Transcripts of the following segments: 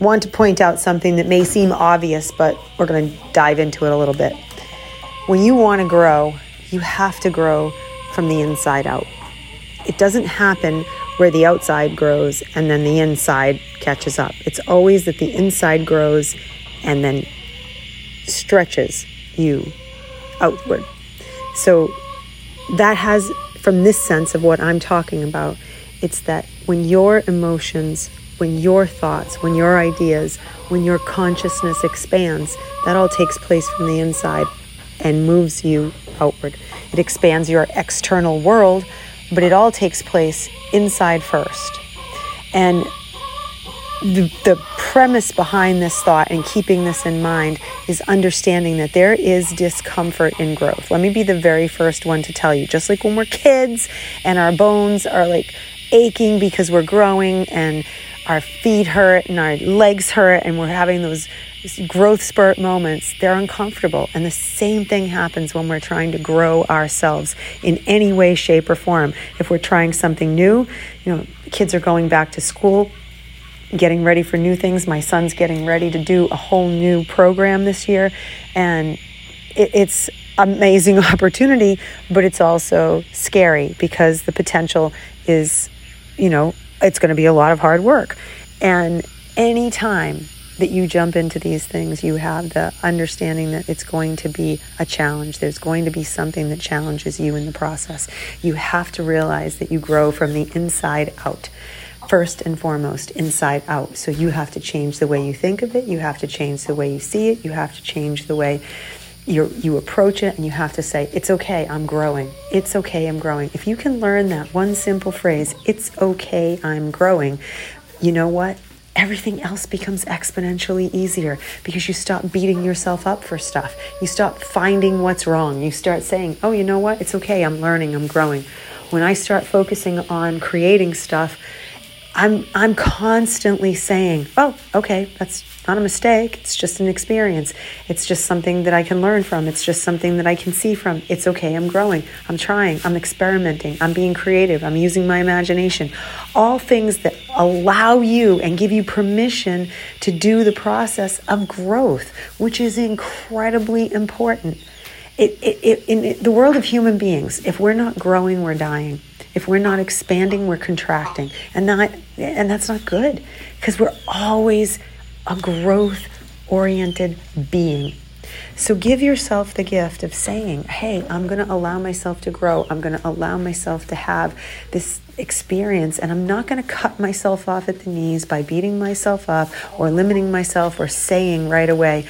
want to point out something that may seem obvious, but we're going to dive into it a little bit. When you want to grow, you have to grow from the inside out. It doesn't happen where the outside grows and then the inside catches up. It's always that the inside grows and then stretches you outward. So that has, from this sense of what I'm talking about, it's that when your emotions, when your thoughts, when your ideas, when your consciousness expands, that all takes place from the inside and moves you outward. It expands your external world, but it all takes place inside first. And the, the premise behind this thought and keeping this in mind is understanding that there is discomfort in growth. Let me be the very first one to tell you just like when we're kids and our bones are like aching because we're growing and our feet hurt and our legs hurt and we're having those growth spurt moments, they're uncomfortable. And the same thing happens when we're trying to grow ourselves in any way, shape, or form. If we're trying something new, you know, kids are going back to school, getting ready for new things. My son's getting ready to do a whole new program this year. And it, it's amazing opportunity, but it's also scary because the potential is, you know, it's going to be a lot of hard work. And any time that you jump into these things, you have the understanding that it's going to be a challenge. There's going to be something that challenges you in the process. You have to realize that you grow from the inside out. First and foremost, inside out. So you have to change the way you think of it. You have to change the way you see it. You have to change the way you you approach it and you have to say it's okay i'm growing it's okay i'm growing if you can learn that one simple phrase it's okay i'm growing you know what everything else becomes exponentially easier because you stop beating yourself up for stuff. You stop finding what's wrong. You start saying, oh, you know what? It's okay. I'm learning. I'm growing. When I start focusing on creating stuff, I'm, I'm constantly saying, oh, okay, that's not a mistake. It's just an experience. It's just something that I can learn from. It's just something that I can see from. It's okay. I'm growing. I'm trying. I'm experimenting. I'm being creative. I'm using my imagination. All things that allow you and give you permission to do the process of growth, which is incredibly important. It, it, it, in the world of human beings, if we're not growing, we're dying. If we're not expanding, we're contracting. And, not, and that's not good because we're always a growth oriented being. So give yourself the gift of saying, hey, I'm going to allow myself to grow. I'm going to allow myself to have this experience, and I'm not going to cut myself off at the knees by beating myself up or limiting myself or saying right away,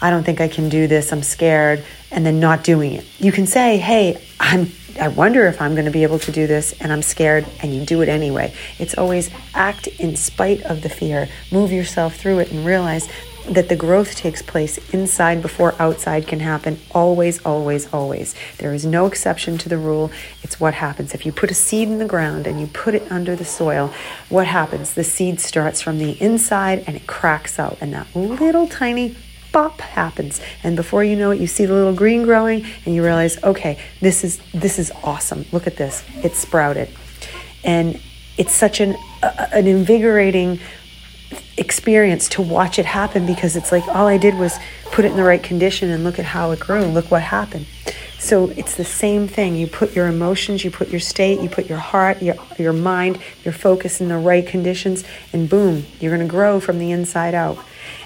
I don't think I can do this, I'm scared, and then not doing it. You can say, hey, I'm I wonder if I'm going to be able to do this and I'm scared and you do it anyway. It's always act in spite of the fear. Move yourself through it and realize that the growth takes place inside before outside can happen. Always, always, always. There is no exception to the rule. It's what happens. If you put a seed in the ground and you put it under the soil, what happens? The seed starts from the inside and it cracks out, and that little tiny pop happens. And before you know it you see the little green growing and you realize okay this is this is awesome. Look at this. It's sprouted. And it's such an uh, an invigorating experience to watch it happen because it's like all I did was put it in the right condition and look at how it grew look what happened. So it's the same thing. You put your emotions you put your state you put your heart your your mind your focus in the right conditions and boom you're going to grow from the inside out.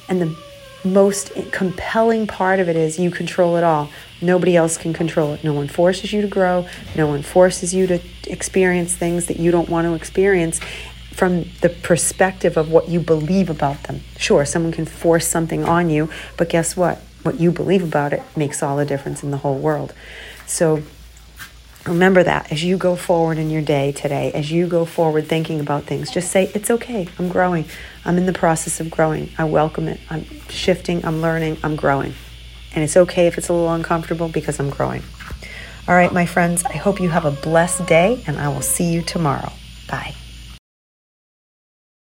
And the most compelling part of it is you control it all. Nobody else can control it. No one forces you to grow. No one forces you to experience things that you don't want to experience from the perspective of what you believe about them. Sure, someone can force something on you, but guess what? What you believe about it makes all the difference in the whole world. So Remember that as you go forward in your day today, as you go forward thinking about things, just say, It's okay. I'm growing. I'm in the process of growing. I welcome it. I'm shifting. I'm learning. I'm growing. And it's okay if it's a little uncomfortable because I'm growing. All right, my friends, I hope you have a blessed day, and I will see you tomorrow. Bye.